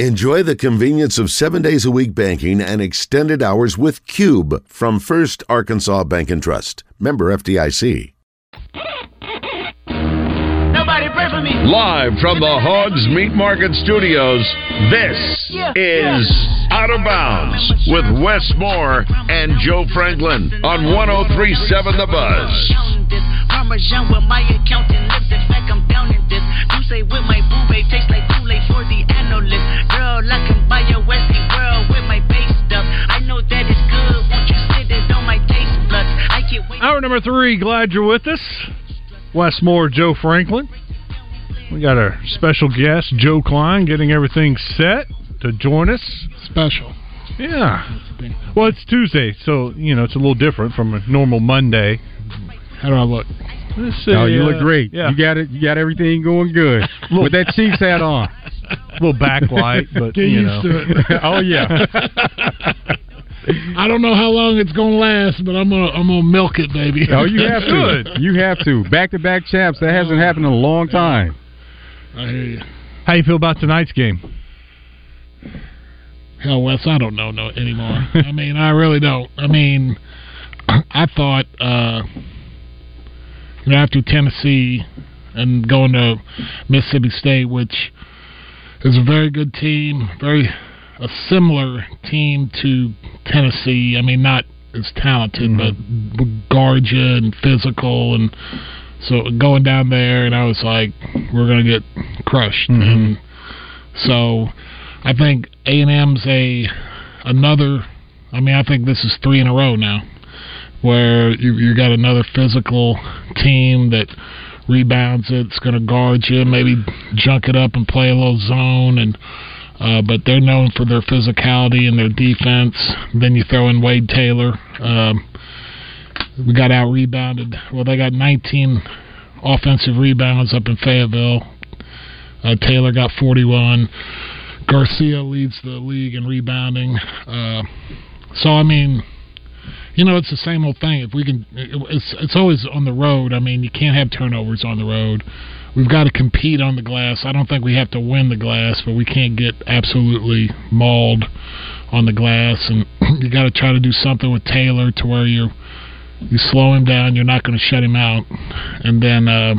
Enjoy the convenience of seven days a week banking and extended hours with Cube from First Arkansas Bank and Trust. Member FDIC. Nobody pray for me. Live from the Hogs Meat Market Studios, this is Out of Bounds with Wes Moore and Joe Franklin on 1037 The Buzz. The. Girl, I can buy a Westie world with my base stuff. I know that it's good. Won't you sit it on my taste buds? I can't wait. Hour number three, glad you're with us. Wes Moore Joe Franklin. We got our special guest, Joe Kleine, getting everything set to join us. Special. Yeah. Well, it's Tuesday, so, you know, it's a little different from a normal Monday. How do I look? Let's see, Oh, you uh, look great. Yeah. You got it. You got everything going good with that Chiefs hat on. a little backlight, but, Get you used know. to it. oh yeah. I don't know how long it's gonna last, but I'm gonna I'm gonna milk it, baby. Oh, you have to. You have to. Back to back champs. That hasn't happened in a long time. I hear you. How you feel about tonight's game? Hell, Wes, I don't know no anymore. I mean, I really don't. I mean, I thought uh, you know after Tennessee and going to Mississippi State, which is a very good team, very a similar team to Tennessee. I mean, not as talented, mm-hmm. but guard you and physical and. So going down there, and I was like, we're gonna get crushed. Mm-hmm. And so I think A and M's a another. I mean, I think this is three in a row now, where you you got another physical team that rebounds it. It's going to guard you, maybe junk it up and play a little zone, and uh, but they're known for their physicality and their defense. Then you throw in Wade Taylor. Um, we got out rebounded. Well, they got 19 offensive rebounds up in Fayetteville. Uh, Taylor got 41. Garcia leads the league in rebounding. Uh, so I mean, you know, it's the same old thing. If we can, it's it's always on the road. I mean, you can't have turnovers on the road. We've got to compete on the glass. I don't think we have to win the glass, but we can't get absolutely mauled on the glass. And you got to try to do something with Taylor to where you're you slow him down. You're not going to shut him out, and then. Uh,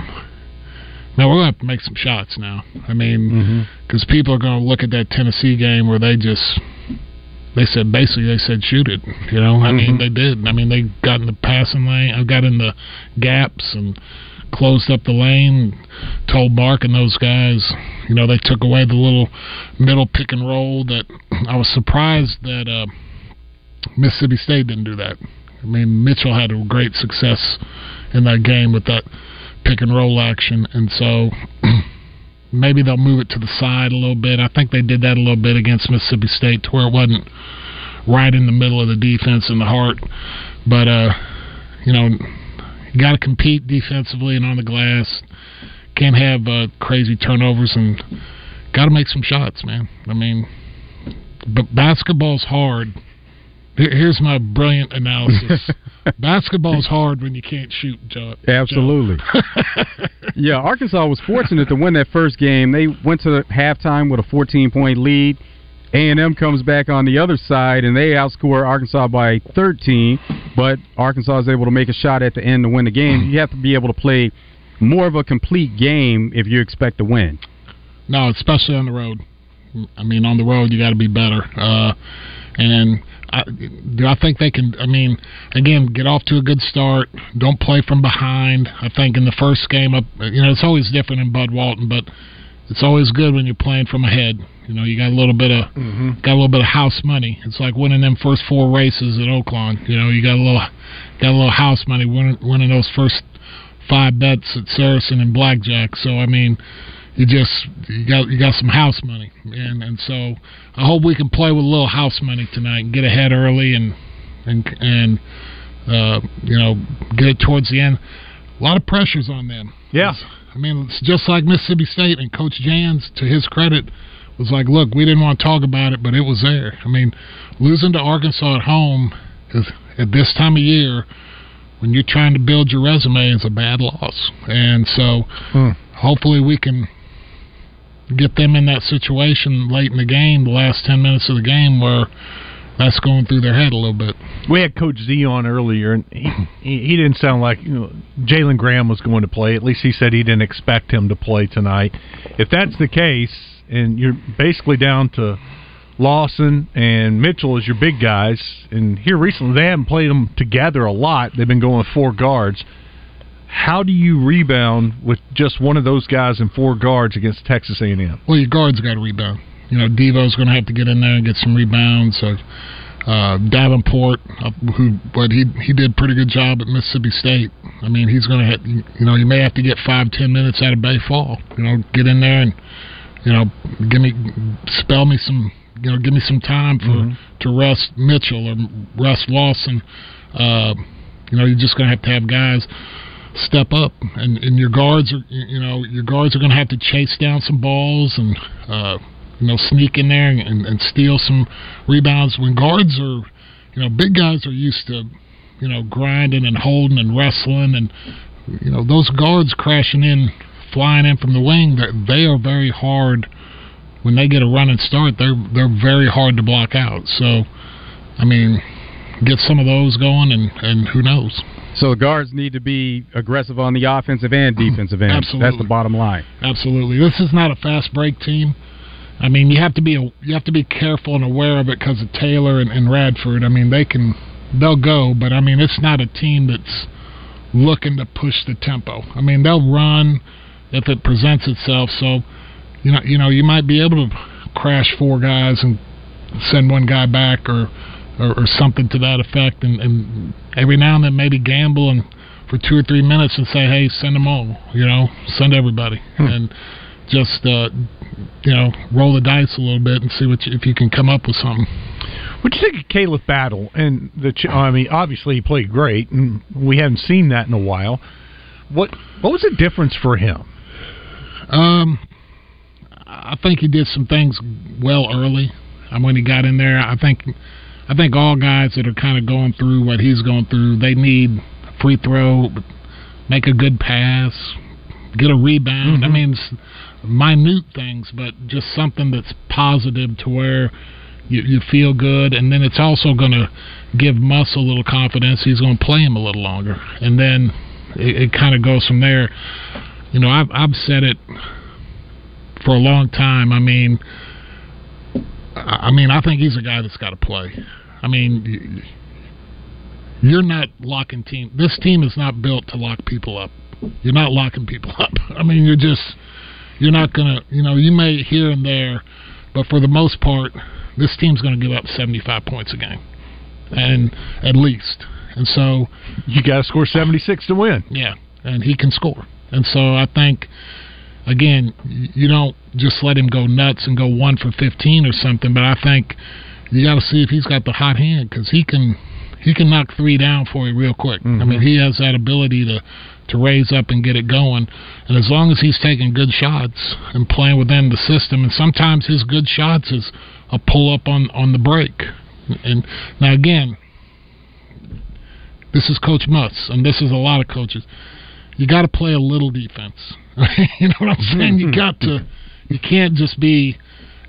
now we're going to have to make some shots now. I mean, because people are going to look at that Tennessee game where they just they said basically they said shoot it. You know, I mean they did. I mean they got in the passing lane, I got in the gaps and closed up the lane. Told Mark and those guys, you know, they took away the little middle pick and roll that I was surprised that uh, Mississippi State didn't do that. I mean Mitchell had a great success in that game with that pick and roll action, and so maybe they'll move it to the side a little bit. I think they did that a little bit against Mississippi State to where it wasn't right in the middle of the defense in the heart. But uh, you know, you got to compete defensively and on the glass. Can't have uh, crazy turnovers and got to make some shots, man. I mean, but basketball's hard. Here's my brilliant analysis. Basketball's hard when you can't shoot, Joe. Absolutely. yeah, Arkansas was fortunate to win that first game. They went to halftime with a 14 point lead. A&M comes back on the other side and they outscore Arkansas by 13, but Arkansas is able to make a shot at the end to win the game. You have to be able to play more of a complete game if you expect to win. No, especially on the road. I mean, on the road you got to be better. Uh, and I, do I think they can? I mean, again, get off to a good start. Don't play from behind. I think in the first game, up, you know, it's always different in Bud Walton, but it's always good when you're playing from ahead. You know, you got a little bit of mm-hmm. got a little bit of house money. It's like winning them first four races at Oaklawn. You know, you got a little got a little house money winning, winning those first five bets at Saracen and Blackjack. So I mean, you just you got you got some house money, and and so I hope we can play with a little house money tonight and get ahead early and and and uh, you know get it towards the end. A lot of pressures on them. Yeah. I mean, it's just like Mississippi State and Coach Jans, to his credit, was like, look, we didn't want to talk about it, but it was there. I mean, losing to Arkansas at home is, at this time of year, when you're trying to build your resume, is a bad loss. And so, hopefully, we can get them in that situation late in the game, the last ten minutes of the game, where that's going through their head a little bit. We had Coach Z on earlier, and he he, he didn't sound like you know Jalen Graham was going to play. At least he said he didn't expect him to play tonight. If that's the case, and you're basically down to Lawson and Mitchell as your big guys, and here recently they haven't played them together a lot. They've been going four guards. How do you rebound with just one of those guys and four guards against Texas A&M? Well, your guards got to rebound. You know, Devo's going to have to get in there and get some rebounds. So, uh, Davenport, uh, who but he he did pretty good job at Mississippi State. I mean, he's going to have you know you may have to get five ten minutes out of Baye Fall. You know, get in there and you know give me spell me some you know give me some time for mm-hmm. to rest Mitchell or rest Lawson. Uh, you know, you're just going to have to have guys step up, and, and your guards are you know your guards are going to have to chase down some balls and uh, you know sneak in there and, and, and steal some rebounds. When guards are you know big guys are used to you know grinding and holding and wrestling, and you know those guards crashing in, flying in from the wing. They are very hard when they get a running start. They're they're very hard to block out. So, I mean, get some of those going, and and who knows. So the guards need to be aggressive on the offensive and mm-hmm. defensive end. Absolutely. That's the bottom line. Absolutely. This is not a fast break team. I mean, you have to be you have to be careful and aware of it because of Taylor and, and Radford. I mean, they can they'll go, but I mean, it's not a team that's looking to push the tempo. I mean, they'll run if it presents itself. So, you know, you know, you might be able to crash four guys and send one guy back, or or, or something to that effect, and, and every now and then maybe gamble and for two or three minutes and say, hey, send them all, you know, send everybody, hmm. and just uh, you know roll the dice a little bit and see what you, if you can come up with something. What do you think of Khalif Battle? And the I mean, obviously he played great, and we haven't seen that in a while. What what was the difference for him? Um, I think he did some things well early. And when he got in there, I think I think all guys that are kind of going through what he's going through, they need free throw, make a good pass, get a rebound. Mm-hmm. I mean, minute things, but just something that's positive to where you, you feel good. And then it's also going to give Muss a little confidence. He's going to play him a little longer, and then it, it kind of goes from there. You know, I've I've said it for a long time. I mean I mean, I think he's a guy that's got to play. I mean, you're not locking team. This team is not built to lock people up. You're not locking people up. I mean, you're just you're not gonna. You know, you may here and there, but for the most part, this team's going to give up 75 points a game, and at least. And so you got to score 76 to win. Yeah, and he can score. And so I think again, you don't just let him go nuts and go one for 15 or something. But I think you got to see if he's got the hot hand because he can he can knock three down for you real quick. Mm-hmm. I mean, he has that ability to to raise up and get it going. And as long as he's taking good shots and playing within the system, and sometimes his good shots is a pull up on on the break. And now again, this is Coach Muss, and this is a lot of coaches. You got to play a little defense you know what I'm saying? You mm-hmm. got to, you can't just be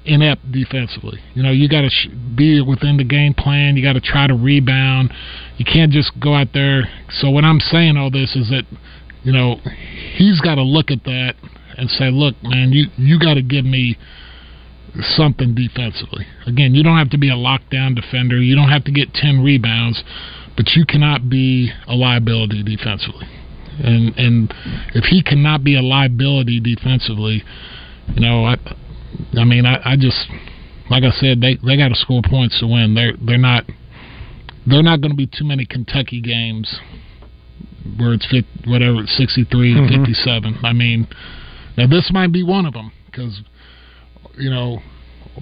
inept defensively. You know, you got to sh- be within the game plan. You got to try to rebound. You can't just go out there. So what I'm saying all this is that, you know, he's got to look at that and say, look, man, you you got to give me something defensively. Again, you don't have to be a lockdown defender. You don't have to get 10 rebounds, but you cannot be a liability defensively and and if he cannot be a liability defensively, you know, I, I mean, I, I just like I said, they they got to score points to win. They're they're not they're not going to be too many Kentucky games where it's 50, whatever it's 63 mm-hmm. 57. I mean, now this might be one of them because you know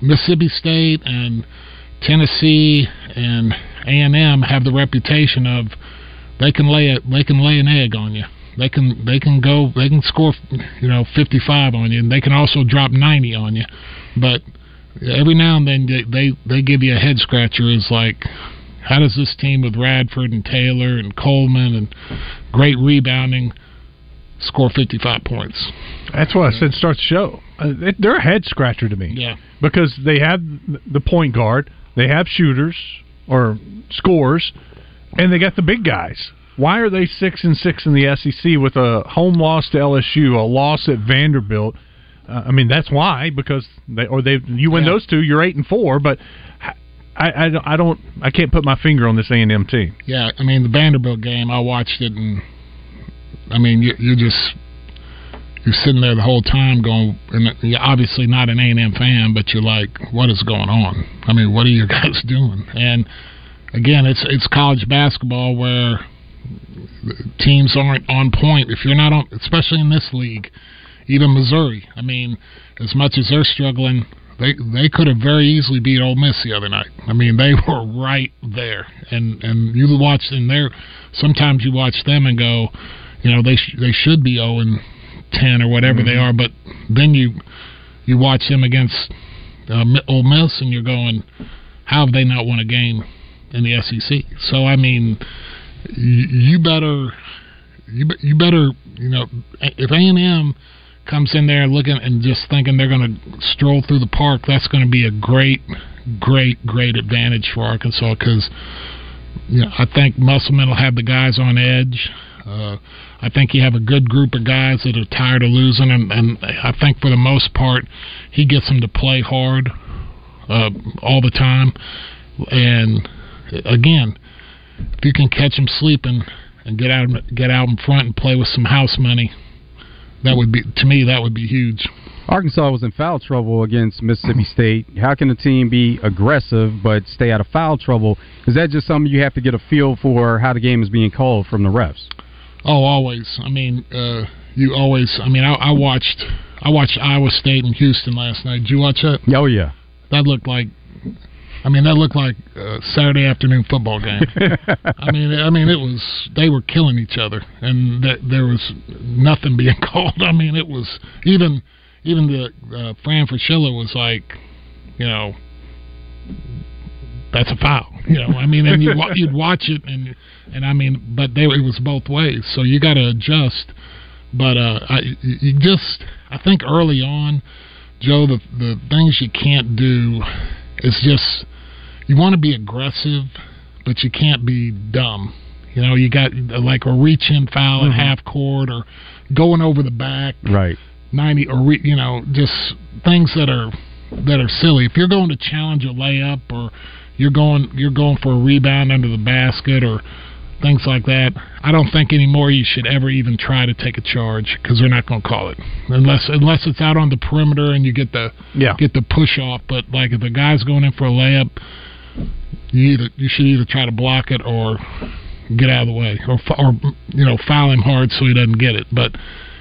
Mississippi State and Tennessee and A and M have the reputation of they can lay a they can lay an egg on you. They can they can go they can score you know 55 on you, and they can also drop 90 on you. But every now and then they they, they give you a head scratcher. Is like, how does this team with Radford and Taylor and Coleman and great rebounding? score 55 points. That's what I said. Start the show. Uh, they're a head scratcher to me. Yeah. because they have the point guard, they have shooters or scores, and they got the big guys. Why are they six and six in the SEC with a home loss to LSU, a loss at Vanderbilt? Uh, I mean, that's why because they or they you win Yeah. those two, you're eight and four. But I, I, don't- I don't I can't put my finger on this A and M team. Yeah, I mean the Vanderbilt game. I watched it, and I mean you, you're just you're sitting there the whole time going, and you're obviously not an A and M fan, but you're like, what is going on? I mean, what are you guys doing? And again, it's it's college basketball where teams aren't on point. If you're not on, especially in this league, even Missouri. I mean, as much as they're struggling, they they could have very easily beat Ole Miss the other night. I mean, they were right there, and and you watch and they're sometimes you watch them and go, you know, they sh- they should be zero and ten or whatever they are, but then you you watch them against uh, Ole Miss and you're going, how have they not won a game in the SEC? So I mean, you, better you you better you know if A and M comes in there looking and just thinking they're going to stroll through the park, that's going to be a great, great, great advantage for Arkansas because you know, I think Musselman will have the guys on edge. Uh, I think you have a good group of guys that are tired of losing, and, and I think for the most part, he gets them to play hard uh, all the time. And again, if you can catch them sleeping and get out get out in front and play with some house money, that would be to me that would be huge. Arkansas was in foul trouble against Mississippi State. How can a team be aggressive but stay out of foul trouble? Is that just something you have to get a feel for how the game is being called from the refs? Oh, always. I mean, uh, you always. I mean, I, I watched I watched Iowa State and Houston last night. Did you watch that? Oh yeah. That looked like. I mean, that looked like a Saturday afternoon football game. I mean, I mean, it was they were killing each other, and th- there was nothing being called. I mean, it was even even the uh, Fran Fraschilla was like, you know, that's a foul. You know, I mean, and you you'd watch it, and and I mean, but they, it was both ways, so you got to adjust. But uh, I, you just, I think early on, Joe, the the things you can't do is just you want to be aggressive, but you can't be dumb. You know, you got like a reach in foul at mm-hmm. half court or going over the back Right. ninety or re, you know just things that are that are silly. If you're going to challenge a layup or you're going you're going for a rebound under the basket or things like that, I don't think anymore you should ever even try to take a charge because they're not going to call it unless unless it's out on the perimeter and you get the Yeah. get the push off. But like if the guy's going in for a layup, you either you should either try to block it or get out of the way or or you know foul him hard so he doesn't get it. But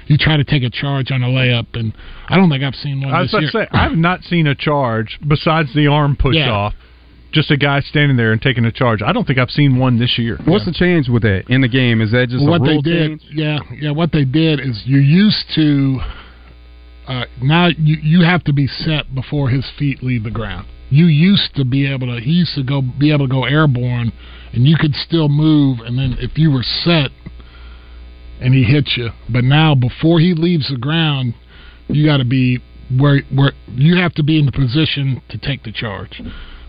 you try to take a charge on a layup, and I don't think I've seen one I was this about to year. say I've not seen a charge besides the arm push Yeah. off. Just a guy standing there and taking a charge. I don't think I've seen one this year. What's the change with that in the game? Is that just what a they did, change? yeah, yeah. What they did is you used to. Uh, now you you have to be set before his feet leave the ground. You used to be able to. He used to go be able to go airborne, and you could still move. And then if you were set, and he hits you, but now before he leaves the ground, you got to be where where you have to be in the position to take the charge,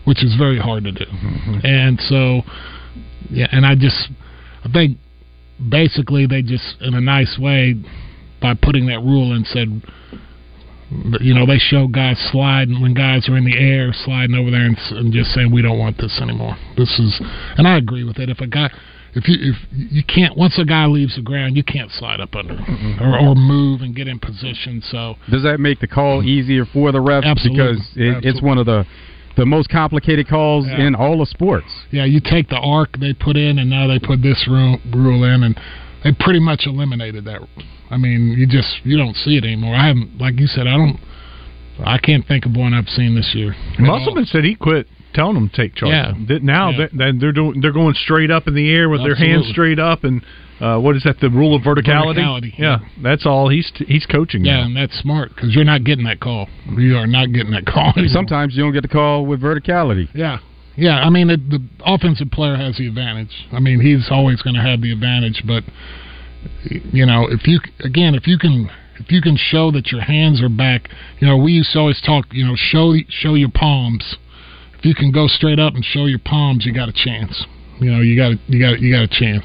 which is very hard to do. Mm-hmm. And so, yeah, and I just I think basically they just in a nice way by putting that rule in said you know they show guys sliding when guys are in the air sliding over there and, s- and just saying we don't want this anymore this is and i agree with it if a guy if you if you can't once a guy leaves the ground you can't slide up under him or, or move and get in position so Does that make the call easier for the refs? Absolutely. Because it, it's one of the the most complicated calls Yeah. in all of sports. yeah you take the arc they put in and now they put this rule rule in and they pretty much eliminated that i mean you just you don't see it anymore i haven't like you said i don't i can't think of one i've seen this year at all. Musselman said he quit telling them to take charge. Yeah. That Now Yeah. they- they're doing they're going straight up in the air with their hands straight up and uh, what is that? The rule of verticality. Verticality, Yeah, that's all. He's he's coaching. Yeah, now. and that's smart because you're not getting that call. You are not getting that call. anymore. Sometimes you don't get the call with verticality. Yeah, yeah. I mean, it, the offensive player has the advantage. I mean, he's always going to have the advantage, but you know, if you again, if you can, if you can show that your hands are back, you know, we used to always talk, you know, show show your palms. If you can go straight up and show your palms, you got a chance. You know, you got you got you got a chance.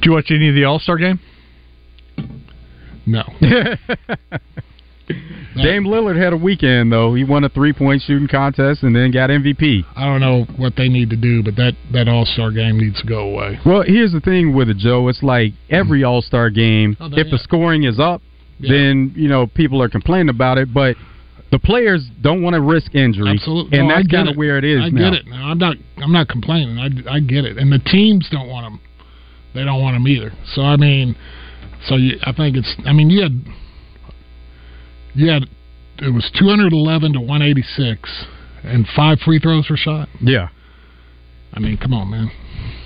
Do you watch any of the All Star game? No. Dame Lillard had a weekend though. He won a three point shooting contest and then got MVP. I don't know what they need to do, but that that All Star game needs to go away. Well, here's the thing with it, Joe. It's like every mm-hmm. All Star game. Oh, if the scoring is up, Yeah. then you know people are complaining about it. But the players don't want to risk injury, Absolutely, and No, that's kind of where it is I now. get it. Now, I'm not. I'm not complaining. I, I get it, and the teams don't want them. They don't want them either. So I mean, so you, I think it's. I mean, you had had it was 211 to 186, and five free throws were shot. Yeah, I mean, come on, man.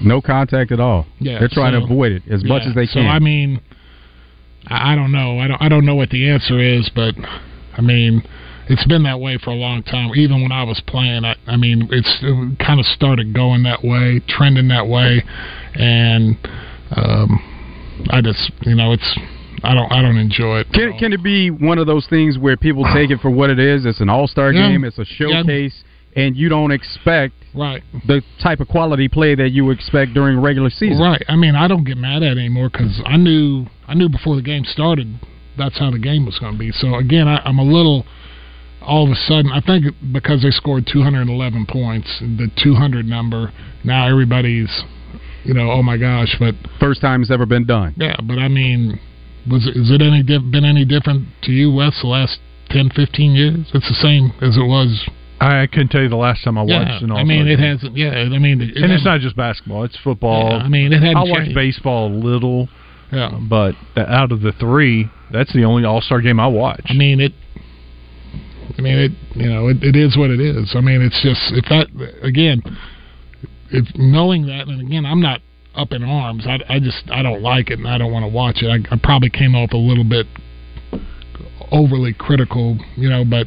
no contact at all. Yeah, they're trying to avoid it as much as they can. So. I mean, I, I don't know. I don't. I don't know what the answer is, but I mean, it's been that way for a long time. Even when I was playing, I, I mean, it's it kind of started going that way, trending that way, and um, I just, you know, it's. I don't. I don't enjoy it. Can can it be one of those things where people take it for what it is? It's an all star Yeah. game. It's a showcase, and you don't expect right. the type of quality play that you expect during regular season. Right. I mean, I don't get mad at it anymore because I knew I knew before the game started that's how the game was going to be. So again, I, I'm a little all of a sudden. I think because they scored 211 points, the 200 number. Now everybody's, you know, oh my gosh. But First time it's ever been done. yeah, but I mean, was it, is it any been any different to you, Wes? The last 10, 15 years? It's the same as it was. I couldn't tell you the last time I Yeah, watched an All I mean, it game. hasn't. Yeah, I mean, it, and it's not just basketball; it's football. Yeah, I mean, it I watch baseball a little, Yeah. but out of the three, that's the only All Star game I watch. I mean it. I mean it. You know, it, it is what it is. I mean, it's just if that again, if knowing that, and again, I'm not up in arms. I, I just I don't like it, and I don't want to watch it. I, I probably came up a little bit overly critical, you know. But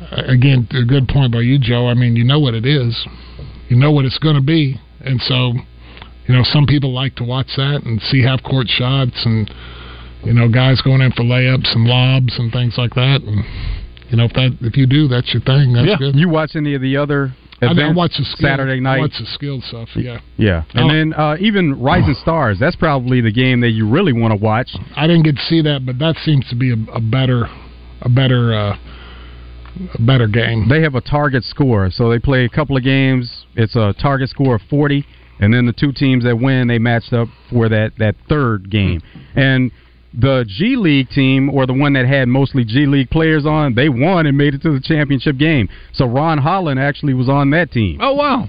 uh, again, a good point by you, Joe. I mean, you know what it is. You know what it's going to be, and so you know some people like to watch that and see half court shots and you know, guys going in for layups and lobs and things like that. And you know, if that if you do, that's your thing. That's yeah. good. You watch any of the other events? I watch the skill, Saturday night. Watch the skill stuff. Yeah, Yeah, and Oh. then uh, even Rising Stars. That's probably the game that you really want to watch. I didn't get to see that, but that seems to be a, a better, a better, uh, a better game. They have a target score, so they play a couple of games. It's a target score of forty, and then the two teams that win they matched up for that that third game. And the G League team, or the one that had mostly G League players on, they won and made it to the championship game. So Ron Holland actually was on that team. oh wow!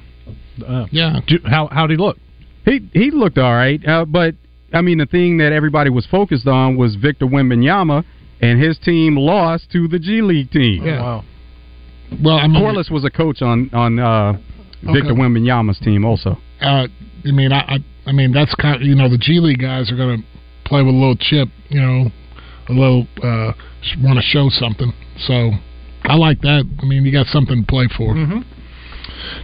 Uh, Yeah, do- how how'd he look? He he looked all right, uh, but I mean the thing that everybody was focused on was Victor Wembanyama, and his team lost to the G League team. Yeah. Wow. well, I mean, Corliss was a coach on on uh, Victor Okay. Wembanyama's team also. uh, I mean, I, I, I mean, that's kind. Of, you know, the G League guys are going to play with a little chip. You know, a little uh, want to show something. So I like that. I mean, you got something to play for.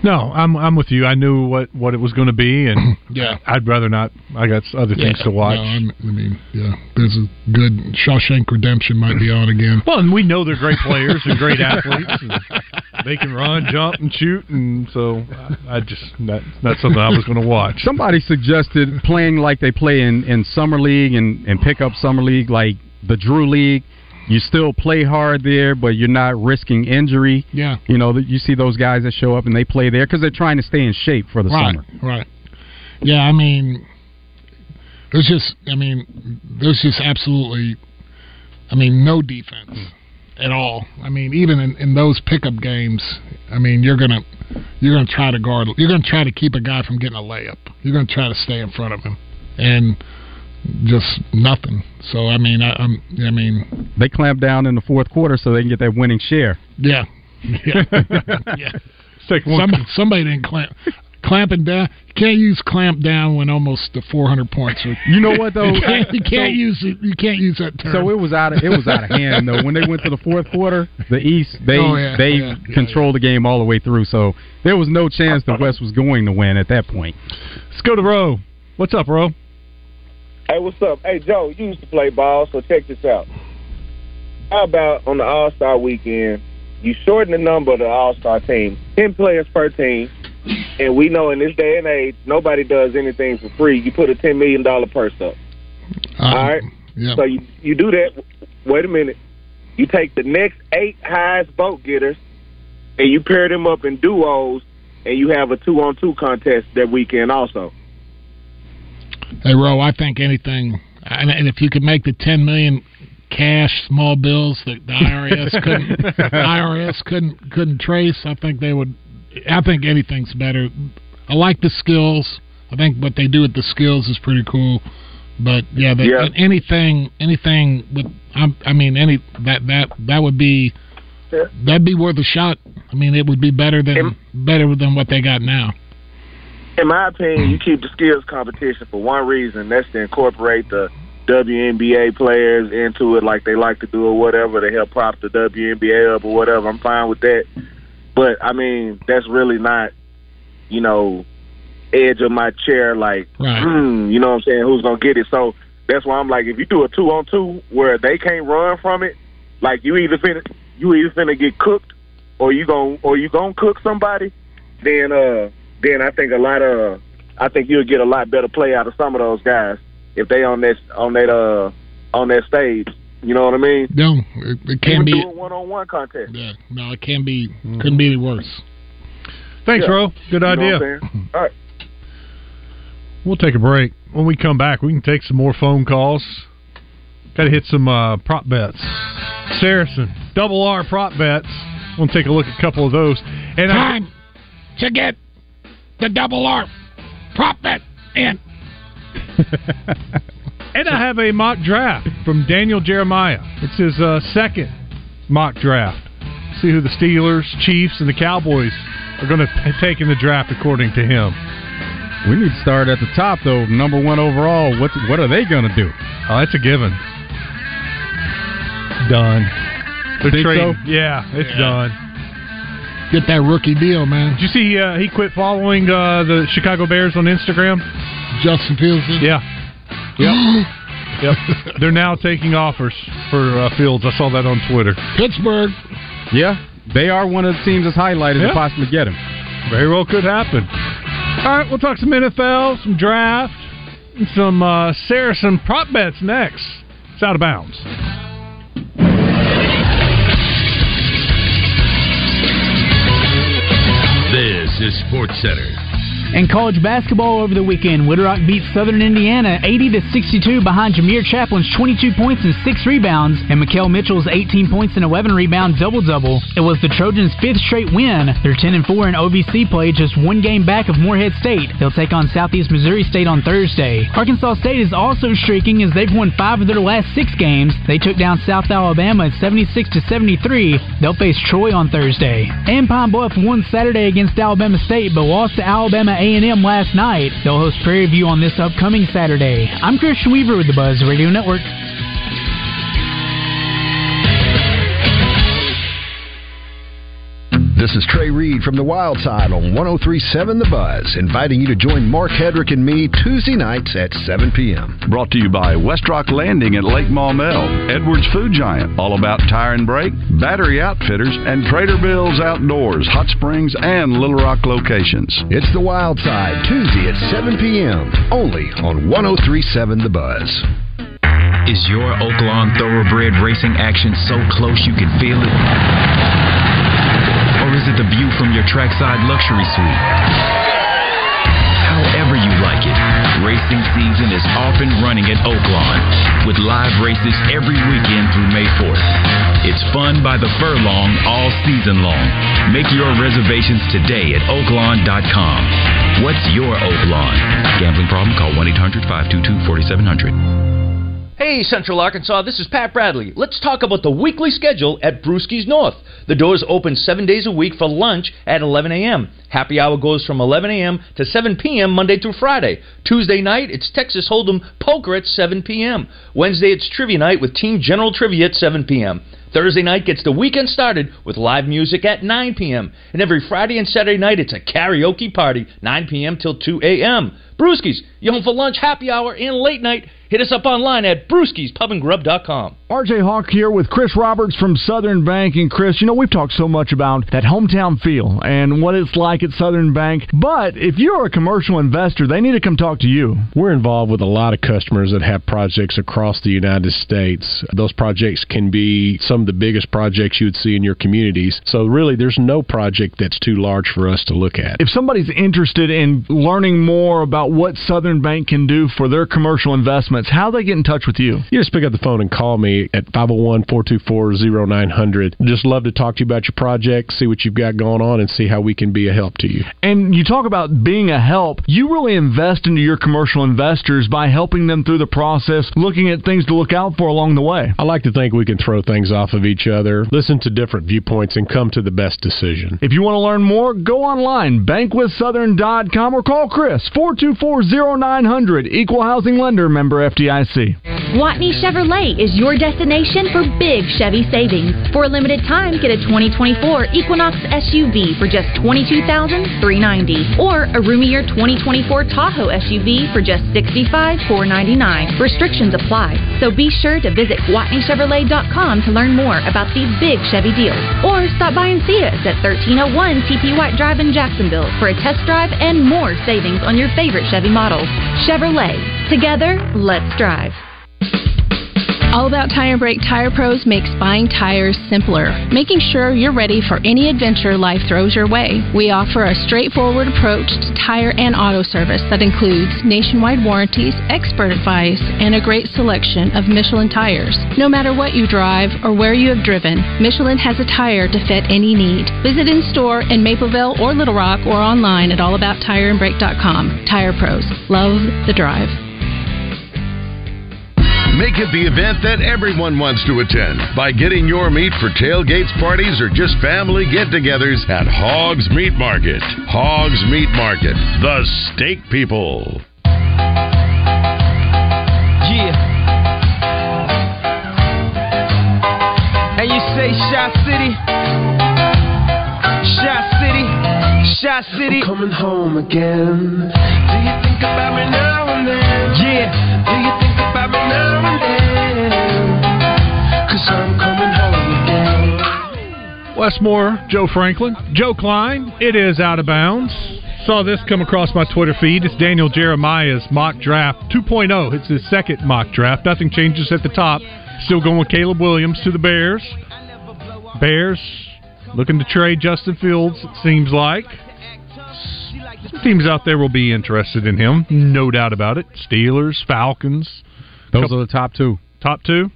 No, I'm I'm with you. I knew what what it was going to be, and Yeah. I'd rather not. I got other things Yeah, to watch. No, I mean, yeah, there's a good Shawshank Redemption might be on again. well, and we know they're great players and great athletes. And they can run, jump, and shoot, and so I I just that, that's something I was going to watch. Somebody suggested playing like they play in, in summer league and, and pick up summer league like the Drew League. You still play hard there, but you're not risking injury. Yeah, You know, you see those guys that show up and they play there because they're trying to stay in shape for the right, summer. right. Yeah, I mean, there's just, I mean, there's just absolutely, I mean, no defense at all. I mean, even in, in those pickup games, I mean, you're gonna you're gonna try to guard. You're gonna try to keep a guy from getting a layup. You're gonna try to stay in front of him, and just nothing. So I mean, I, I'm, I mean, They clamp down in the fourth quarter so they can get that winning share. yeah, yeah, yeah. Take one- Somebody, somebody didn't clamp. Clamping down, you can't use clamp down when almost the 400 points are. You know what though? You can't, you can't So- use it. You can't use that term. So it was out of it was out of hand though. When they went to the fourth quarter, the East they Oh, yeah, they yeah, yeah, controlled the game all the way through. So there was no chance the West was going to win at that point. Let's go to Roe. What's up, Roe? Hey, what's up? Hey, Joe, you used to play ball, so check this out. How about on the All Star weekend, you shorten the number of the All Star team, 10 players per team, and we know in this day and age, nobody does anything for free. You put a $10 million purse up. Uh, All right? yeah. So you, you do that. Wait a minute. You take the next eight highest vote getters and you pair them up in duos, and you have a two on two contest that weekend also. Hey, Ro, I think anything, and, and if you could make the ten million cash small bills that the IRS couldn't, IRS couldn't couldn't trace, I think they would. I think anything's better. I like the skills. I think what they do with the skills is pretty cool. But yeah, they, Yeah. anything, anything with, I, I mean, any that that that would be Yeah. that'd be worth a shot. I mean, it would be better than better than what they got now. In my opinion, you keep the skills competition for one reason. That's to incorporate the WNBA players into it like they like to do or whatever to help prop the WNBA up or whatever. I'm fine with that. But, I mean, that's really not, you know, edge of my chair like, Right. hmm, you know what I'm saying, who's going to get it. So that's why I'm like, if you do a two on two where they can't run from it, like you either finna, you either finna get cooked or you gon' or you gonna cook somebody, then uh then I think a lot of I think you'll get a lot better play out of some of those guys if they on that on that uh on that stage. You know what I mean? No, it, it can't be. one on one contest. Yeah, no, it can't be. Couldn't be any worse. Thanks, Yeah. Ro. Good You know idea. what I'm saying? All right. We'll take a break. When we come back, we can take some more phone calls. Got to hit some uh, prop bets. Saracen, double R prop bets. We'll take a look at a couple of those. And I, Time to get the double R prop bet in. and I have a mock draft from Daniel Jeremiah. It's his uh, second mock draft. See who the Steelers, Chiefs, and the Cowboys are going to take in the draft according to him. We need to start at the top though. Number one overall. What what are they going to do? Oh, that's a given. Done. They're Think trading. so? Yeah, it's done. Get that rookie deal, man. Did you see uh, he quit following uh, the Chicago Bears on Instagram? Justin Fields. Yeah. Yep. yep. They're now taking offers for uh, Fields. I saw that on Twitter. Pittsburgh. Yeah, they are one of the teams that's highlighted Yeah. to possibly get him. Very well could happen. All right, we'll talk some NFL, some draft, and some uh, Saracen prop bets next. It's out of bounds. This is Sports Center. In college basketball over the weekend, Little Rock beat Southern Indiana 80 to 62 behind Jameer Chaplin's 22 points and 6 rebounds and Mikael Mitchell's 18 points and 11 rebound double double. It was the Trojans' fifth straight win. They're 10 and 4 in OVC play, just one game back of Morehead State. They'll take on Southeast Missouri State on Thursday. Arkansas State is also streaking as they've won five of their last six games. They took down South Alabama at 76 to 73. They'll face Troy on Thursday. And Pine Bluff won Saturday against Alabama State, but lost to Alabama A&M last night. They'll host Prairie View on this upcoming Saturday. I'm Christian Weaver with the Buzz Radio Network. This is Trey Reed from the Wild Side on 1037 The Buzz, inviting you to join Mark Hedrick and me Tuesday nights at 7 p.m. Brought to you by Westrock Landing at Lake Maumelle, Edwards Food Giant, all about tire and brake, battery outfitters, and Trader Bill's Outdoors, Hot Springs, and Little Rock locations. It's The Wild Side, Tuesday at 7 p.m., only on 1037 The Buzz. Is your Oaklawn Thoroughbred racing action so close you can feel it? Or is it the view from your trackside luxury suite? However you like it, racing season is off and running at Oaklawn with live races every weekend through May 4th. It's fun by the furlong all season long. Make your reservations today at oaklawn.com. What's your Oaklawn? Gambling problem? Call 1 800 522 4700. Hey, Central Arkansas, this is Pat Bradley. Let's talk about the weekly schedule at Brewski's North. The doors open seven days a week for lunch at 11 a.m. Happy hour goes from 11 a.m. to 7 p.m. Monday through Friday. Tuesday night, it's Texas Hold'em Poker at 7 p.m. Wednesday, it's Trivia Night with Team General Trivia at 7 p.m. Thursday night gets the weekend started with live music at 9 p.m. And every Friday and Saturday night, it's a karaoke party, 9 p.m. till 2 a.m. Brewskis, you home for lunch, happy hour, and late night. Hit us up online at brewskispubandgrub.com. RJ Hawk here with Chris Roberts from Southern Bank. And Chris, you know, we've talked so much about that hometown feel and what it's like at Southern Bank. But if you're a commercial investor, they need to come talk to you. We're involved with a lot of customers that have projects across the United States. Those projects can be some of the biggest projects you would see in your communities. So, really, there's no project that's too large for us to look at. If somebody's interested in learning more about what Southern Bank can do for their commercial investments, how do they get in touch with you? You just pick up the phone and call me at 501 424 0900. Just love to talk to you about your project, see what you've got going on, and see how we can be a help to you. And you talk about being a help. You really invest into your commercial investors by helping them through the process, looking at things to look out for along the way. I like to think we can throw things off of each other, listen to different viewpoints, and come to the best decision. If you want to learn more, go online, bankwithsouthern.com, or call Chris, 424 0900, Equal Housing Lender, member FDIC. Watney Chevrolet is your destination for big Chevy savings. For a limited time, get a 2024 Equinox SUV for just 22,390 or a roomier 2024 Tahoe SUV for just 65,499. Restrictions apply, so be sure to visit WatneyChevrolet.com to learn more about these big Chevy deals or stop by and see us at 1301 TP White Drive in Jacksonville for a test drive and more savings on your favorite Chevy models. Chevrolet. Together, let's drive. All About Tire and Brake Tire Pros makes buying tires simpler, making sure you're ready for any adventure life throws your way. We offer a straightforward approach to tire and auto service that includes nationwide warranties, expert advice, and a great selection of Michelin tires. No matter what you drive or where you have driven, Michelin has a tire to fit any need. Visit in store in Mapleville or Little Rock or online at allabouttireandbrake.com. Tire Pros. Love the drive. Make it the event that everyone wants to attend by getting your meat for tailgates, parties, or just family get togethers at Hogs Meat Market. Hogs Meat Market, the steak people. Yeah. And you say Shot City? Shot City? Shot City? I'm coming home again. Do you think about me now and then? Yeah. Do you think about Wes Moore, Joe Franklin, Joe Kleine. It is out of bounds. Saw this come across my Twitter feed. It's Daniel Jeremiah's mock draft 2.0. It's his second mock draft. Nothing changes at the top. Still going with Caleb Williams to the Bears. Bears looking to trade Justin Fields, it seems like. Some teams out there will be interested in him, no doubt about it. Steelers, Falcons. Those are the top two. Top two.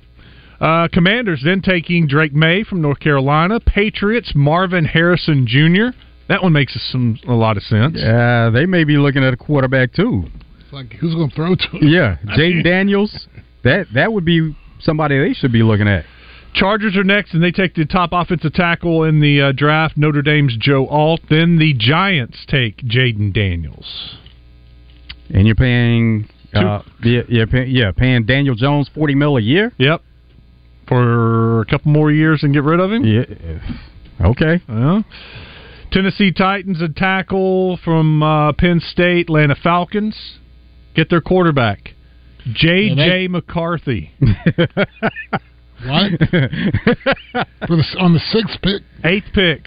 Uh, commanders then taking Drake Maye from North Carolina. Patriots, Marvin Harrison Jr. That one makes some a lot of sense. Yeah, they may be looking at a quarterback too. It's like who's going to throw to? him? Yeah, Jayden Daniels. That that would be somebody they should be looking at. Chargers are next, and they take the top offensive tackle in the uh, draft, Notre Dame's Joe Alt. Then the Giants take Jayden Daniels. And you're paying, uh, yeah, yeah, pay, yeah, paying Daniel Jones forty mil a year. Yep, for a couple more years and get rid of him. Yeah. Okay. Well, Tennessee Titans a tackle from uh, Penn State, Atlanta Falcons get their quarterback, J.J. Yeah, they- McCarthy. What? For the, on the sixth pick? Eighth pick.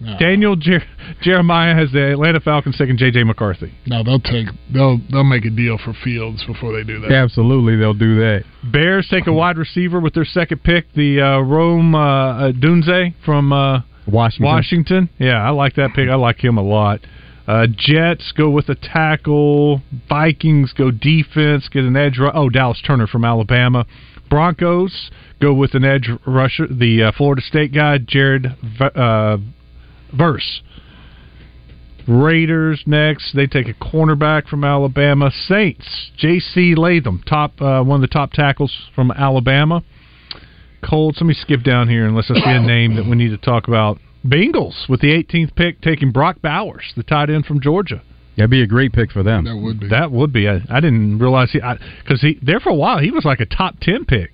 No. Daniel Jer- Jeremiah has the Atlanta Falcons taking J.J. McCarthy. No, they'll take they'll they'll make a deal for Fields before they do that. Absolutely, they'll do that. Bears take a wide receiver with their second pick, the uh, Rome uh, uh, Dunze from uh, Washington. Washington. Yeah, I like that pick. I like him a lot. Uh, Jets go with a tackle. Vikings go defense. Get an edge. Ru- oh, Dallas Turner from Alabama. Broncos go with an edge rusher. The uh, Florida State guy, Jared v- uh, Verse. Raiders next. They take a cornerback from Alabama. Saints, J.C. Latham, top uh, one of the top tackles from Alabama. Colts. Let me skip down here unless let's see a name that we need to talk about. Bengals with the 18th pick, taking Brock Bowers, the tight end from Georgia. That'd be a great pick for them. That would be. That would be. I, I didn't realize he because he there for a while he was like a top 10 pick.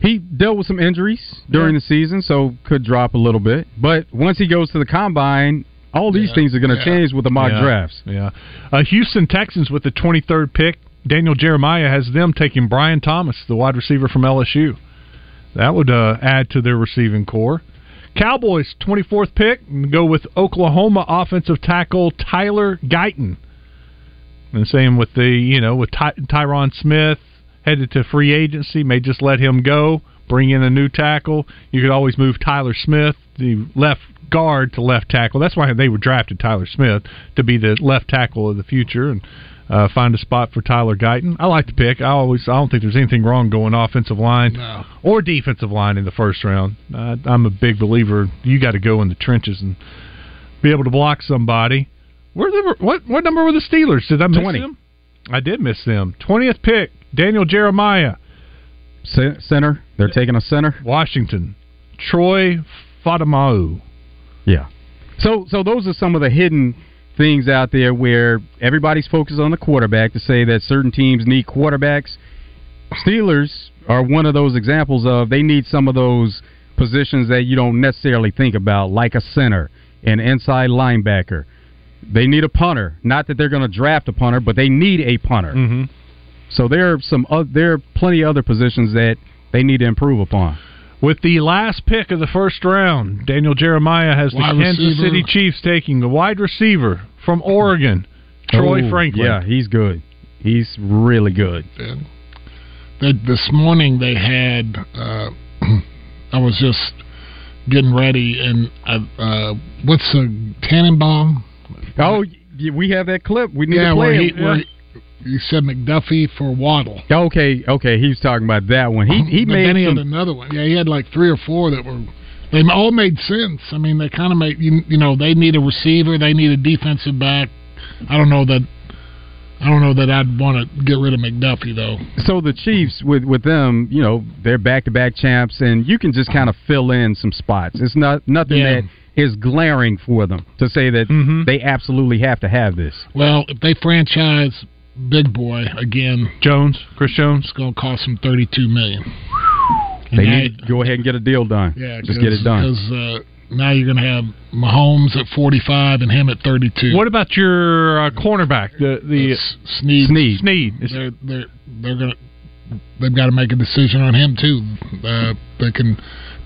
He dealt with some injuries during the season, so could drop a little bit. But once he goes to the combine, all these Yeah, things are going to yeah. change with the mock Yeah, drafts. Yeah. Uh, Houston Texans with the 23rd pick, Daniel Jeremiah has them taking Brian Thomas, the wide receiver from LSU. That would uh, add to their receiving corps. Cowboys 24th pick and go with Oklahoma offensive tackle Tyler Guyton. And same with the you know with Ty- Tyron Smith headed to free agency, may just let him go, bring in a new tackle. You could always move Tyler Smith, the left guard, to left tackle. That's why they were drafted Tyler Smith to be the left tackle of the future and uh, find a spot for Tyler Guyton. I like the pick. I always I don't think there's anything wrong going offensive line No. or defensive line in the first round. Uh, I'm a big believer. You got to go in the trenches and be able to block somebody. Where the, what what number were the Steelers? Did I miss 20. them? I did miss them. Twentieth pick, Daniel Jeremiah, center. They're taking a center. Washington. Troy Fautanu. Yeah. So so those are some of the hidden things out there where everybody's focused on the quarterback to say that certain teams need quarterbacks. Steelers are one of those examples of they need some of those positions that you don't necessarily think about, like a center, an inside linebacker. They need a punter. Not that they're going to draft a punter, but they need a punter. Mm-hmm. So there are some oth- there are plenty of other positions that they need to improve upon. With the last pick of the first round, Daniel Jeremiah has the Wide Kansas receiver. City Chiefs taking the wide receiver from Oregon, Troy Oh, Franklin. Yeah, he's good. He's really good. They, this morning they had. Uh, I was just getting ready, and uh, uh, what's a Tannenbaum? Oh, we have that clip. We need yeah, to play where he, it. where he said McDuffie for Waddle. Okay, okay, he was talking about that one. He he but made then he some, had another one. Yeah, he had like three or four that were. They all made sense. I mean, they kind of make you, you know they need a receiver, they need a defensive back. I don't know that. I don't know that I'd want to get rid of McDuffie though. so the Chiefs with with them, you know, they're back to back champs, and you can just kind of fill in some spots. It's not nothing Yeah. that is glaring for them to say that Mm-hmm. they absolutely have to have this. Well, if they franchise Big Boy again, Jones, Chris Jones, it's going to cost him thirty-two million. They need to go ahead and get a deal done. yeah, just get it done. Because uh, now you're going to have Mahomes at forty-five and him at thirty-two. What about your uh, cornerback, the the Sneed? Sneed. Sneed. They're they're they're going to. They've got to make a decision on him too. Uh, they can.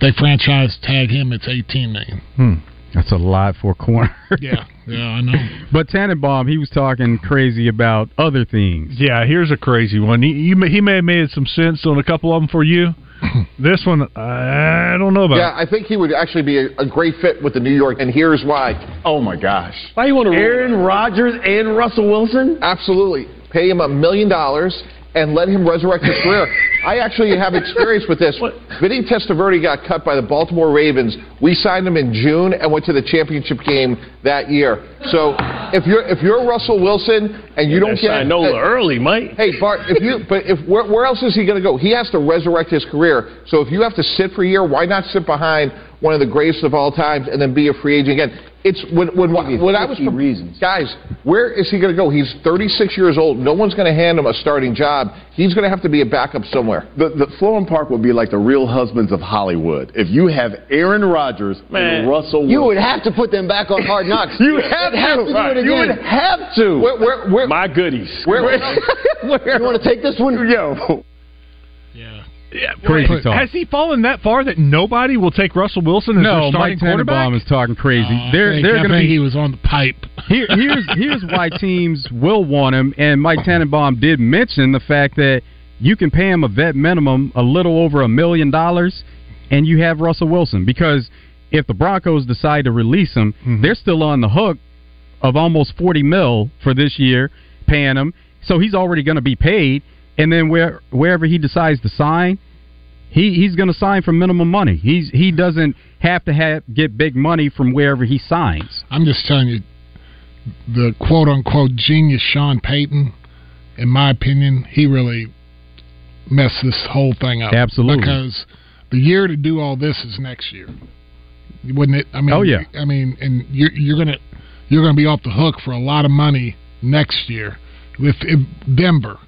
They franchise tag him. It's eighteen million. Hmm. That's a lot for a corner. Yeah, yeah, I know. But Tannenbaum, he was talking crazy about other things. Yeah, here's a crazy one. He, you may, he may have made some sense on a couple of them for you. this one, I don't know about. Yeah, I think he would actually be a, a great fit with the New York, and here's why. Oh my gosh! Why you want to Aaron Rodgers and Russell Wilson? Absolutely, pay him a million dollars and let him resurrect his career. I actually have experience with this. Vinny Testaverde got cut by the Baltimore Ravens. We signed him in June and went to the championship game that year. So if you're if you're Russell Wilson and you don't They get signed Nola early, Mike. Hey Bart, if you but if where, where else is he going to go? He has to resurrect his career. So if you have to sit for a year, why not sit behind one of the greatest of all times and then be a free agent again? It's when when when I was reasons. guys, where is he going to go? He's 36 years old. No one's going to hand him a starting job. He's going to have to be a backup somewhere. The, the Florham Park would be like the real husbands of Hollywood. If you have Aaron Rodgers and Russell Wilson. You would have to put them back on hard knocks. You would have have to. to do Right. it You would have to. Where, where, where, My goodies. Where, You want to take this one? Yo. Crazy talk. Has he fallen that far that nobody will take Russell Wilson as their No, starting Mike Tannenbaum quarterback? is talking crazy. I they're think- they're I going to think be. he was on the pipe. Here, here's here's why teams will want him, and Mike Tannenbaum did mention the fact that you can pay him a vet minimum a little over a million dollars, and you have Russell Wilson because if the Broncos decide to release him, mm-hmm. they're still on the hook of almost forty mil for this year, paying him. So he's already going to be paid, and then where wherever he decides to sign, he he's going to sign for minimum money. He's he doesn't have to have get big money from wherever he signs. I'm just telling you, the quote unquote genius Sean Payton, in my opinion, he really messed this whole thing up. Absolutely. Because the year to do all this is next year. Wouldn't it? I mean, Oh, yeah. I mean, and you're, you're gonna you're gonna be off the hook for a lot of money next year with if Denver.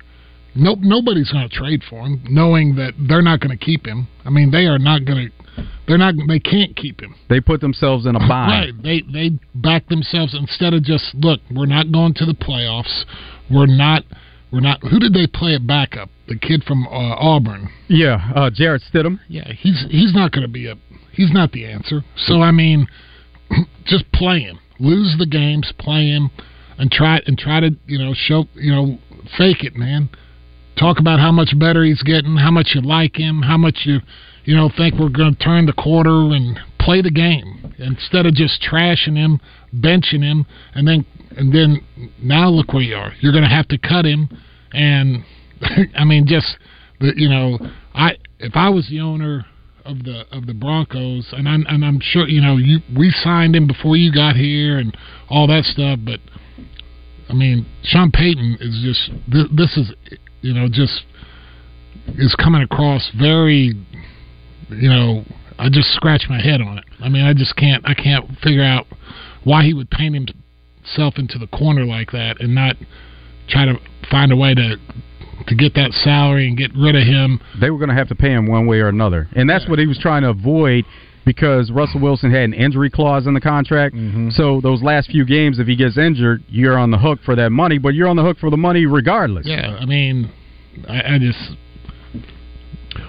Nope, nobody's going to trade for him, knowing that they're not going to keep him. I mean, they are not going to. They're not. They can't keep him. They put themselves in a bind. Right. They they back themselves instead of just look. We're not going to the playoffs. We're not. we're not. Who did they play at backup? The kid from uh, Auburn. Yeah, uh, Jarrett Stidham. Yeah, he's he's not going to be a. He's not the answer. So I mean, just play him. Lose the games, play him, and try and try to you know show you know fake it, man. Talk about how much better he's getting, how much you like him, how much you you know think we're going to turn the quarter and play the game instead of just trashing him, benching him, and then and then now look where you are. You're going to have to cut him, and I mean just the you know I if I was the owner of the of the Broncos, and I'm and I'm sure you know you we signed him before you got here and all that stuff, but I mean Sean Payton is just this is you know just is coming across very you know I just scratch my head on it. I mean I just can't I can't figure out why he would paint himself into the corner like that and not try to find a way to to get that salary and get rid of him. They were going to have to pay him one way or another, and that's what he was trying to avoid because Russell Wilson had an injury clause in the contract. Mm-hmm. So those last few games, if he gets injured, you're on the hook for that money, but you're on the hook for the money regardless. Yeah, I mean, I, I just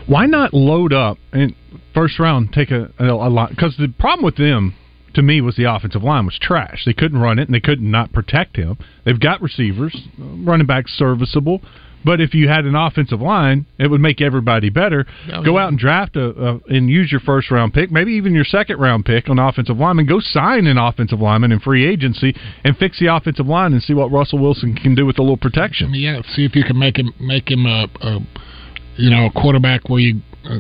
Why not load up and first round take a, a, a lot? Because the problem with them, to me, was the offensive line was trash. They couldn't run it and they couldn't not protect him. They've got receivers, uh, running back serviceable. But if you had an offensive line, it would make everybody better. Oh, go yeah. out and draft a, a and use your first round pick, maybe even your second round pick on offensive lineman. Go sign an offensive lineman in free agency and fix the offensive line and see what Russell Wilson can do with a little protection. yeah, see if you can make him make him a, a you know a quarterback where you uh,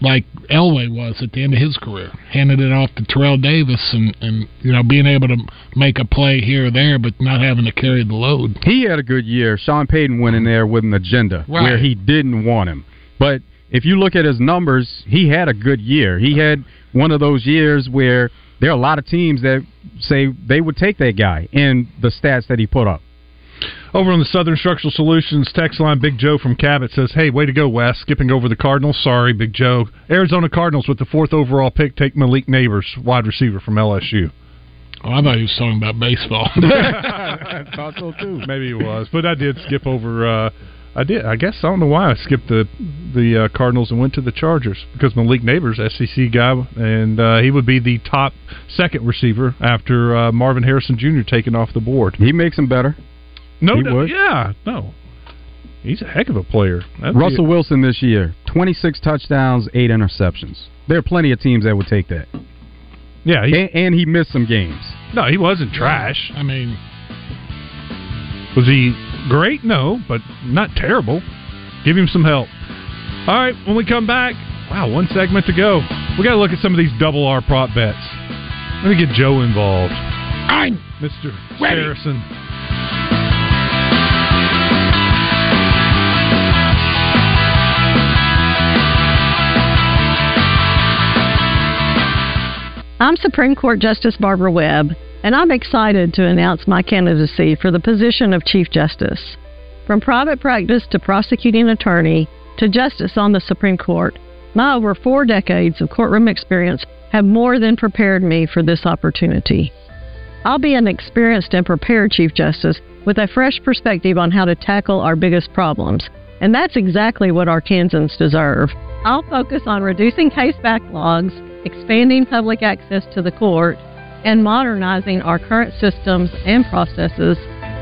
like Elway was at the end of his career, handed it off to Terrell Davis and and you know being able to make a play here or there, but not having to carry the load. He had a good year. Sean Payton went in there with an agenda Right. where he didn't want him. But if you look at his numbers, he had a good year. He had one of those years where there are a lot of teams that say they would take that guy and the stats that he put up. Over on the Southern Structural Solutions text line, Big Joe from Cabot says, "Hey, way to go, Wes! Skipping over the Cardinals. Sorry, Big Joe. Arizona Cardinals with the fourth overall pick take Malik Nabers, wide receiver from LSU. Oh, I thought he was talking about baseball. I thought so too. Maybe he was, but I did skip over. Uh, I did. I guess I don't know why I skipped the the uh, Cardinals and went to the Chargers because Malik Nabers, SEC guy, and uh, he would be the top second receiver after uh, Marvin Harrison Jr. taken off the board. He makes him better. No, He doubt- would. yeah, no. He's a heck of a player. That'd be- Russell Wilson this year, 26 touchdowns, 8 interceptions. There are plenty of teams that would take that. Yeah, he, and, and he missed some games. No, he wasn't trash. I mean, Was he great? No, but not terrible. Give him some help. All right, when we come back, wow, one segment to go. We got to look at some of these double R prop bets. Let me get Joe involved. I'm Mr. ready. Harrison. I'm Supreme Court Justice Barbara Webb, and I'm excited to announce my candidacy for the position of Chief Justice. From private practice to prosecuting attorney to justice on the Supreme Court, my over four decades of courtroom experience have more than prepared me for this opportunity. I'll be an experienced and prepared Chief Justice with a fresh perspective on how to tackle our biggest problems, and that's exactly what our Arkansans deserve. I'll focus on reducing case backlogs, expanding public access to the court, and modernizing our current systems and processes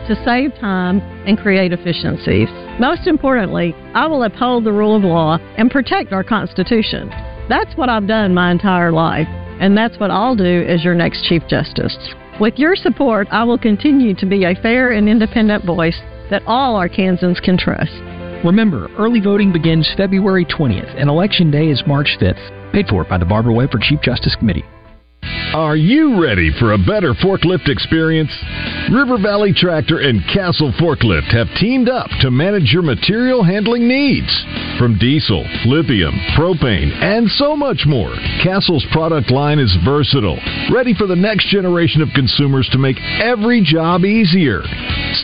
to save time and create efficiencies. Most importantly, I will uphold the rule of law and protect our Constitution. That's what I've done my entire life, and that's what I'll do as your next Chief Justice. With your support, I will continue to be a fair and independent voice that all Arkansans can trust. Remember, early voting begins February 20th and Election Day is March 5th. Paid for by the Barbara Webb for Chief Justice Committee. Are you ready for a better forklift experience? River Valley Tractor and Castle Forklift have teamed up to manage your material handling needs. From diesel, lithium, propane, and so much more, Castle's product line is versatile, ready for the next generation of consumers to make every job easier.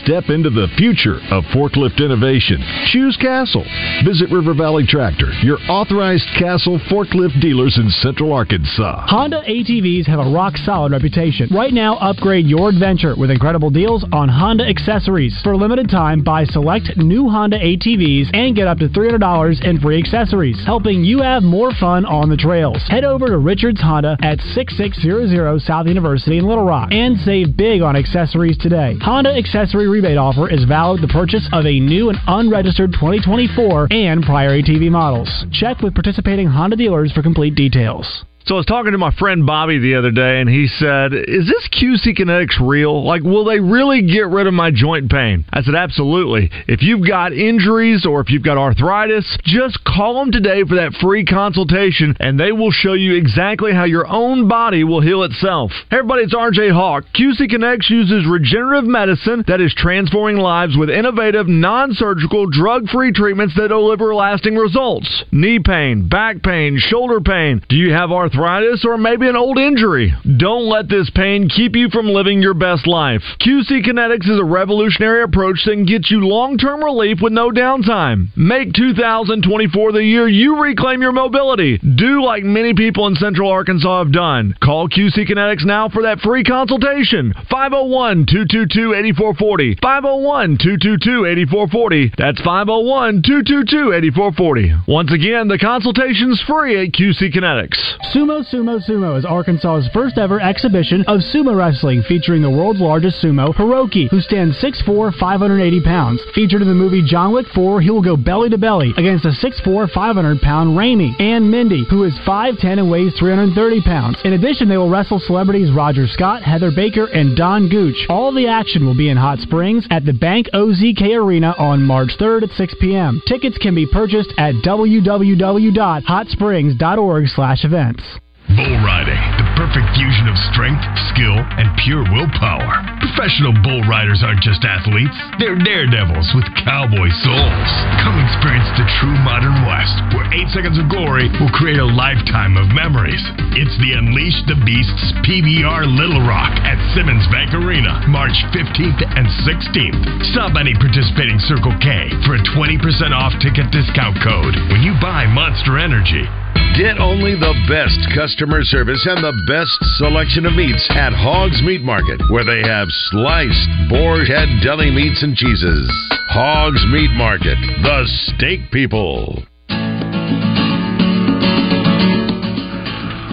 Step into the future of forklift innovation. Choose Castle. Visit River Valley Tractor, your authorized Castle forklift dealers in Central Arkansas. Honda ATVs have a rock solid reputation. Right now, upgrade your adventure with incredible deals on Honda accessories. For a limited time, buy select new Honda ATVs and get up to $300 in free accessories, helping you have more fun on the trails. Head over to Richards Honda at 6600 South University in Little Rock and save big on accessories today. Honda accessory rebate offer is valid the purchase of a new and unregistered 2024 and prior ATV models. Check with participating Honda dealers for complete details. So I was talking to my friend Bobby the other day, and he said, "Is this QC Kinetix real? Like, will they really get rid of my joint pain?" I said, "Absolutely. If you've got injuries or if you've got arthritis, just call them today for that free consultation, and they will show you exactly how your own body will heal itself." Hey everybody, it's RJ Hawk. QC Kinetix uses regenerative medicine that is transforming lives with innovative, non-surgical, drug-free treatments that deliver lasting results. Knee pain, back pain, shoulder pain. Do you have arthritis? Arthritis or maybe an old injury. Don't let this pain keep you from living your best life. QC Kinetix is a revolutionary approach that can get you long term relief with no downtime. Make 2024 the year you reclaim your mobility. Do like many people in Central Arkansas have done. Call QC Kinetix now for that free consultation. 501 222 8440. 501 222 8440. That's 501 222 8440. Once again, the consultation's free at QC Kinetics. Sumo Sumo Sumo is Arkansas's first ever exhibition of sumo wrestling featuring the world's largest sumo, Hiroki, who stands 6'4", 580 pounds. Featured in the movie John Wick 4, he will go belly to belly against a 6'4", 500 pound Raimi and Mindy, who is 5'10 and weighs 330 pounds. In addition, they will wrestle celebrities Roger Scott, Heather Baker, and Don Gooch. All the action will be in Hot Springs at the Bank OZK Arena on March 3rd at 6 p.m. Tickets can be purchased at www.hotsprings.org slash events. Bull riding, the perfect fusion of strength, skill, and pure willpower. Professional bull riders aren't just athletes, they're daredevils with cowboy souls. Come experience the true modern West, where 8 Seconds of Glory will create a lifetime of memories. It's the Unleash the Beasts PBR Little Rock at Simmons Bank Arena, March 15th and 16th. Stop any participating Circle K for a 20% off ticket discount code when you buy Monster Energy. Get only the best customer service and the best selection of meats at Hogs Meat Market, where they have sliced boar head deli meats and cheeses. Hogs Meat Market, the steak people.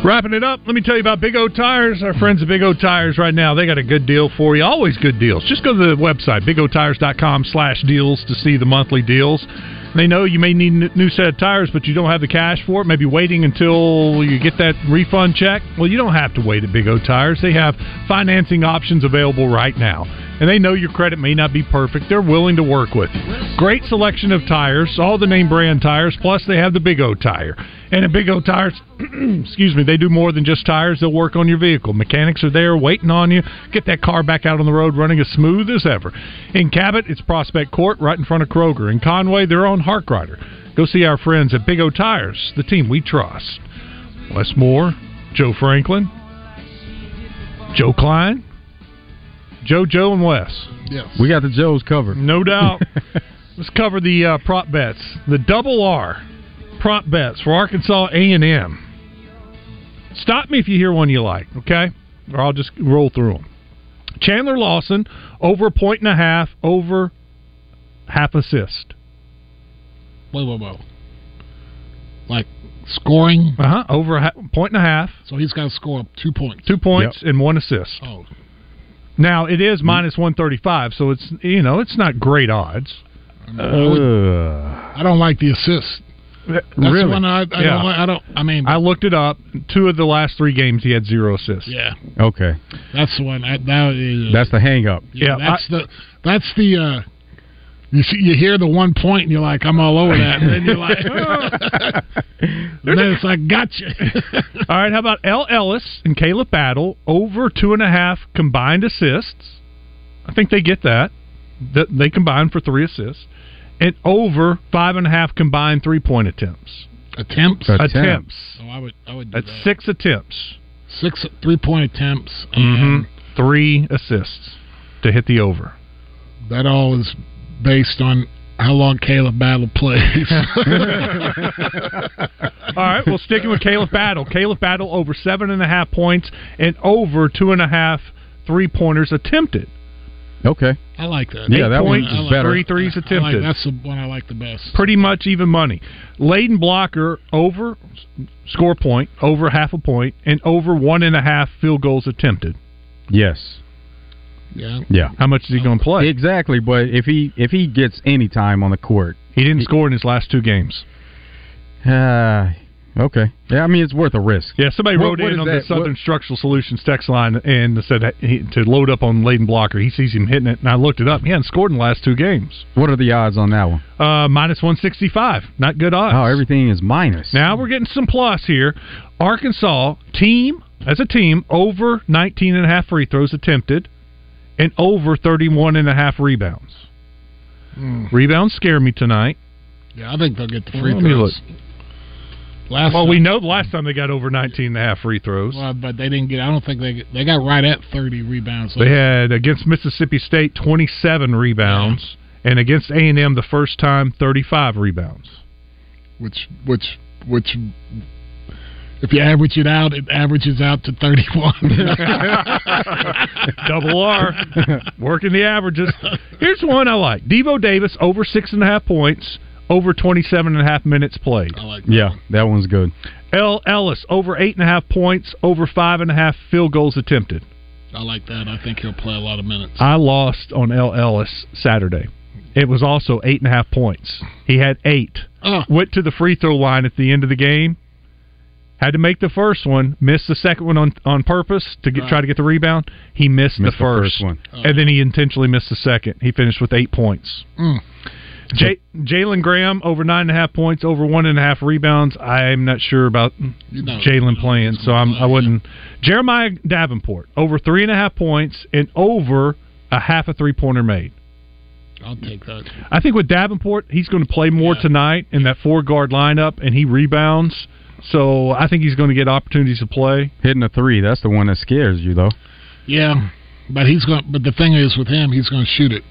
Wrapping it up, let me tell you about Big O Tires. Our friends at Big O Tires right now, they got a good deal for you. Always good deals. Just go to the website, bigotires.com slash deals to see the monthly deals. They know you may need a new set of tires, but you don't have the cash for it. Maybe waiting until you get that refund check. Well, you don't have to wait at Big O Tires. They have financing options available right now. And they know your credit may not be perfect. They're willing to work with you. Great selection of tires, all the name brand tires, plus they have the Big O tire. And at Big O Tires, excuse me, they do more than just tires. They'll work on your vehicle. Mechanics are there waiting on you. Get that car back out on the road running as smooth as ever. In Cabot, it's Prospect Court right in front of Kroger. In Conway, they're on Harkrider. Go see our friends at Big O Tires, the team we trust. Wes Moore, Joe Franklin, Joe Kleine, Joe, Joe, and Wes. Yes. We got the Joes covered. No doubt. Let's cover the uh, prop bets. The double R prop bets for Arkansas A&M. Stop me if you hear one you like, okay? Or I'll just roll through them. Chandler Lawson over a point and a half over half assist. Wait, wait, wait. Like scoring? Uh huh. Over a ha- point and a half. So he's got to score up two points. Two points and one assist. Oh. Now it is minus one thirty five, so it's you know it's not great odds. I don't like the assist. That's really? the one I, I Yeah. don't. I don't. I mean, I looked it up. Two of the last three games, he had zero assists. yeah, Okay, that's the one. I, that is, that's the hang up. yeah. That's the. That's the. uh you see, you hear the one point, and you're like, I'm all over that, and then you're like, and then it's like, gotcha. All right, how about El Ellis and Khalif Battle over two and a half combined assists? I think they get that. Th- They combine for three assists. And over five and a half combined three point attempts. Attempts. Attempts. So I would. I would. Do That's that. six attempts. Six three point attempts. hmm Three assists to hit the over. that all is based on how long Khalif Battle plays. All right, well, sticking with Khalif Battle. Khalif Battle over seven and a half points and over two and a half three pointers attempted. Okay. I like that. Yeah, that one points, is better. Three threes I like, attempted. that's the one I like the best. Pretty much even money. Layden Blocker over score point, over half a point, and over one and a half field goals attempted. Yes. Yeah. Yeah. How much is he going to play? Exactly, but if he if he gets any time on the court, he didn't score in his last two games. Uh, okay. Yeah, I mean it's worth a risk. Yeah, somebody What- wrote what in on that? the Southern Structural Solutions text line and said that he, to load up on Layden Blocker. He sees him hitting it, and I looked it up. He hadn't scored in the last two games. What are the odds on that one? Uh, minus 165. Not good odds. Oh, everything is minus. Now we're getting some plus here. Arkansas team as a team over 19 and a half free throws attempted and over 31 and a half rebounds. Mm. Rebounds scare me tonight. Yeah, I think they'll get the free me throws. Last well, time- we know the last time they got over 19 and a half free throws. Well, but they didn't get. I don't think they they got right at thirty rebounds. They had against Mississippi State 27 rebounds and against A&M the first time 35 rebounds. which which which if you average it out, it averages out to thirty-one. Double R. Working the averages. Here's one I like. Devo Davis over six and a half points, over 27 and a half minutes played. I like Yeah, that one's good. El Ellis over eight and a half points, over five and a half field goals attempted. I like that. I think he'll play a lot of minutes. I lost on El Ellis Saturday. It was also eight and a half points. He had eight. Oh. Went to the free throw line at the end of the game. Had to make the first one. Missed the second one on on purpose to get, Right. try to get the rebound. He missed, Missed the, the first, first one. and then he intentionally missed the second. He finished with eight points. Mm. J- Jalen Graham over nine and a half points, over one and a half rebounds. I'm not sure about You know, Jalen playing, so I'm, I wouldn't. Jeremiah Davenport over three and a half points and over a half a three pointer made. I'll take that. I think with Davenport, he's going to play more tonight in that four guard lineup, and he rebounds. So I think he's going to get opportunities to play. Hitting a three, that's the one that scares you, though. Yeah, but he's going. But the thing is, with him, he's going to shoot it.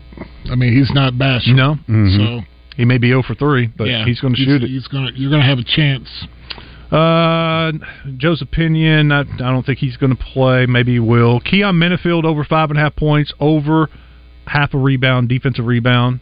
I mean, he's not bashful. No, Mhm. So he may be 0 for three, but yeah, he's going to shoot it. He's going. You're going to have a chance. Uh, Joe's opinion. I, I don't think he's going to play. Maybe he will. Keyon Menifield over five and a half points, over half a rebound, defensive rebound.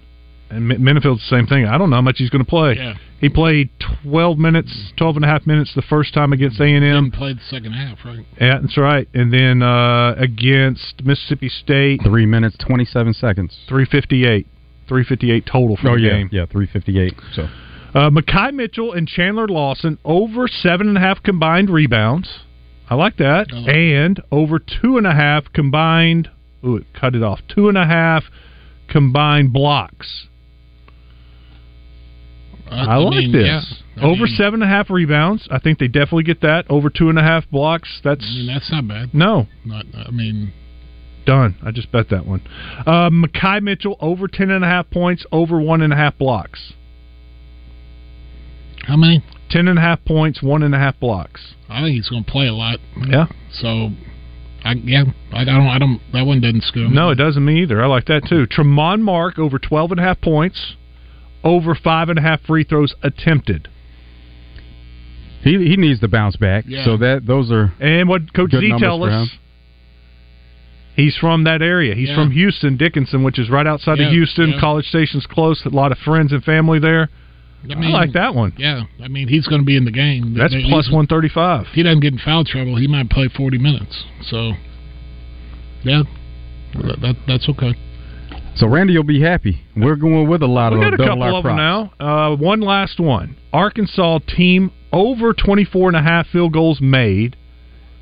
And Mi- Menifield's the same thing. I don't know how much he's going to play. Yeah. He played 12 minutes, 12 and a half minutes the first time against A&M. Didn't play the second half, right? Yeah, that's right. And then uh, against Mississippi State, Three minutes, 27 seconds. 358. 358 total for oh, the yeah. game. Yeah, 358. So Uh, Makai Mitchell and Chandler Lawson over seven and a half combined rebounds. I like that. and over two and a half combined. Ooh, it cut it off. Two and a half combined blocks. I, like mean, this. yeah. I over mean- seven and a half rebounds. I think they definitely get that. Over two and a half blocks. That's I mean, that's not bad. no Not. I mean, done. I just bet that one. Uh, Makai Mitchell over ten and a half points. Over one and a half blocks. how many? Ten and a half points. One and a half blocks. I think he's going to play a lot. Yeah. So, I yeah, I don't. I don't. That one doesn't scare me. No, it doesn't me either. I like that too. Tramon Mark over 12 and a half points, over five and a half free throws attempted. he he needs to bounce back. Yeah. So that those are And what Coach Good Z tell us? He's from that area. He's Yeah. from Houston, Dickinson, which is right outside Yeah, of Houston. yeah. College Station's close. A lot of friends and family there. I, I, mean, like that one. Yeah, I mean, he's going to be in the game. That's They- 135. If he doesn't get in foul trouble, he might play forty minutes. So, yeah, that, that that's okay. So Randy you'll be happy. We're going with a lot We of got a couple of them now. Uh, one last one. Arkansas team over 24 and a half field goals made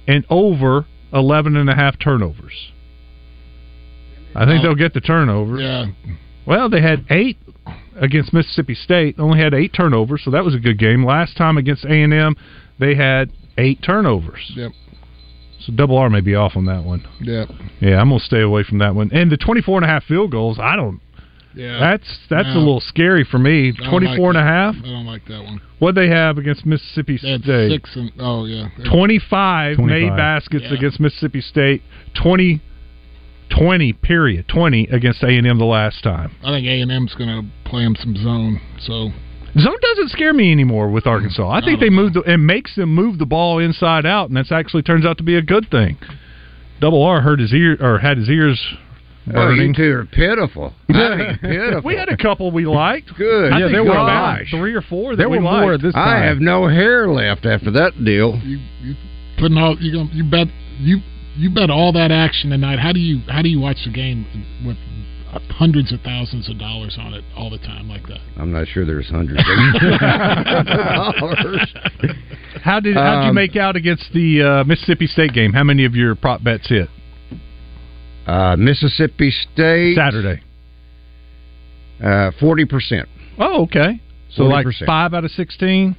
and over 11 and a half turnovers. I think Oh. they'll get the turnovers. Yeah, Well, they had eight against Mississippi State. Only had eight turnovers, so that was a good game. Last time against A&M, they had eight turnovers. Yep. So double R may be off on that one. yeah, Yeah, I'm going to stay away from that one. And the 24 and a half field goals, I don't yeah. that's that's a little scary for me. I don't 24 and a half. I don't like that one. What they have against Mississippi They had State? six and oh yeah, 25, made baskets Yeah. against Mississippi State. 20 twenty period twenty against A and M the last time. I think A and M's going to play him some zone. So Zone doesn't scare me anymore with Arkansas. I think they move the, it makes them move the ball inside out, and that's actually turns out to be a good thing. Double R hurt his ear or had his ears Oh, burning. you two are pitiful. Pitiful. we had a couple we liked. Good. I Yeah, think there we were about three or four that we liked. I have no hair left after that deal. you you putting all you you bet you you bet all that action tonight. How do you how do you watch the game with hundreds of thousands of dollars on it all the time like that? I'm not sure there's hundreds of dollars. How did how did you Um, make out against the uh, Mississippi State game? How many of your prop bets hit? Uh, Mississippi State Saturday. Uh, Forty percent. Oh, okay. So like 40%. five out of sixteen,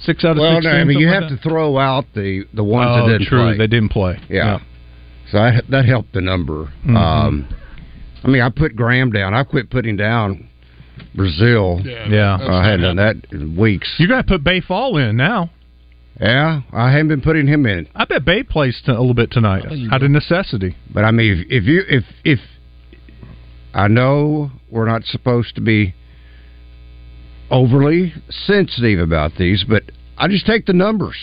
six out of Well, sixteen. no, I mean you something have like to throw out the the ones oh, that didn't true, play. they didn't play. Yeah. So I, that helped the number. Mhm. Um, I mean, I put Graham down. I quit putting down Brazile. Yeah. Yeah. I hadn't done that in weeks. You got to put Baye Fall in now. Yeah, I haven't been putting him in. I bet Bay plays t- a little bit tonight out of necessity. But I mean, if, if you if if I know we're not supposed to be overly sensitive about these, but I just take the numbers,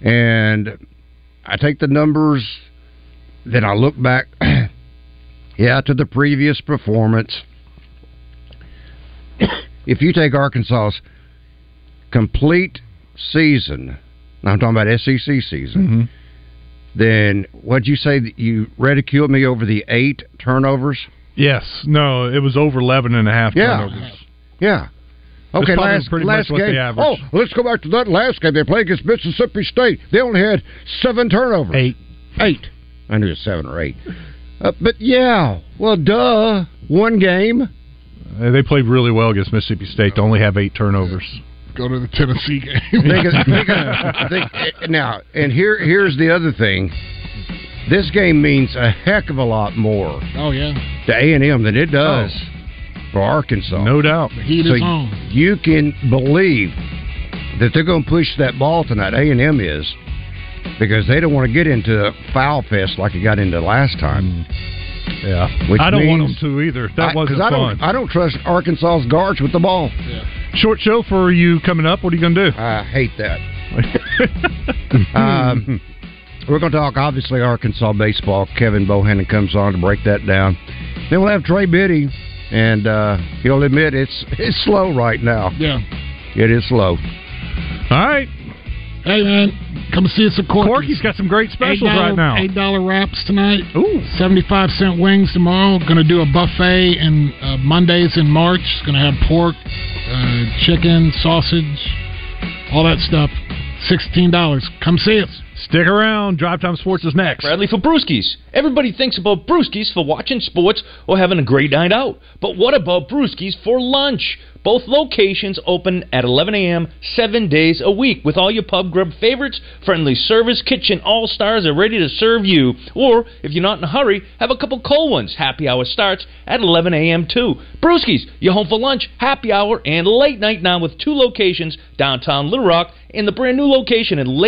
and I take the numbers. Then I look back, yeah, to the previous performance. if you take Arkansas's complete season, I'm talking about SEC season mm-hmm. then what'd you say that you ridiculed me over the eight turnovers? Yes. No, it was over 11 and a half Yeah. turnovers. Yeah. Okay, last pretty last game. Oh, let's go back to that last game. They played against Mississippi State. They only had seven turnovers. Eight. Eight. I knew it was seven or eight. Uh, but yeah, well, duh. One game. Uh, They played really well against Mississippi State to only have eight turnovers. Go to the Tennessee game. Think of- think of- think- now, and here here's the other thing. This game means a heck of a lot more Oh yeah, to A and M than it does for Arkansas. No doubt. the heat so is on. you can believe that they're going to push that ball tonight. A and M is because they don't want to get into a foul fest like they got into last time. Yeah, Which I don't want them means- to either. That I- wasn't 'cause I fun. don't, I don't trust Arkansas's guards with the ball. Short show for you coming up. What are you going to do? I hate that. um, we're going to talk obviously Arkansas baseball. Kevin Bohannon comes on to break that down. Then we'll have Trey Biddy, and uh, he'll admit it's it's slow right now. Yeah. It is slow. All right. Hey man, come see us at Corky's. Corky's got some great specials 8 right now. Eight dollar wraps tonight. Ooh. Seventy five cent wings tomorrow. Going to do a buffet and uh, Mondays in March. It's Going to have pork, uh, chicken, sausage, all that stuff. Sixteen dollars. Come see us. Stick around. Drive Time Sports is next. Bradley for Brewskis. Everybody thinks about Brewskis for watching sports or having a great night out. But what about Brewskis for lunch? Both locations open at 11 a.m. seven days a week with all your pub grub favorites. Friendly service, kitchen all stars are ready to serve you. Or if you're not in a hurry, have a couple cold ones. Happy hour starts at 11 a.m. too. Brewskis, you're home for lunch, happy hour, and late night now with two locations downtown Little Rock and the brand new location in Lake.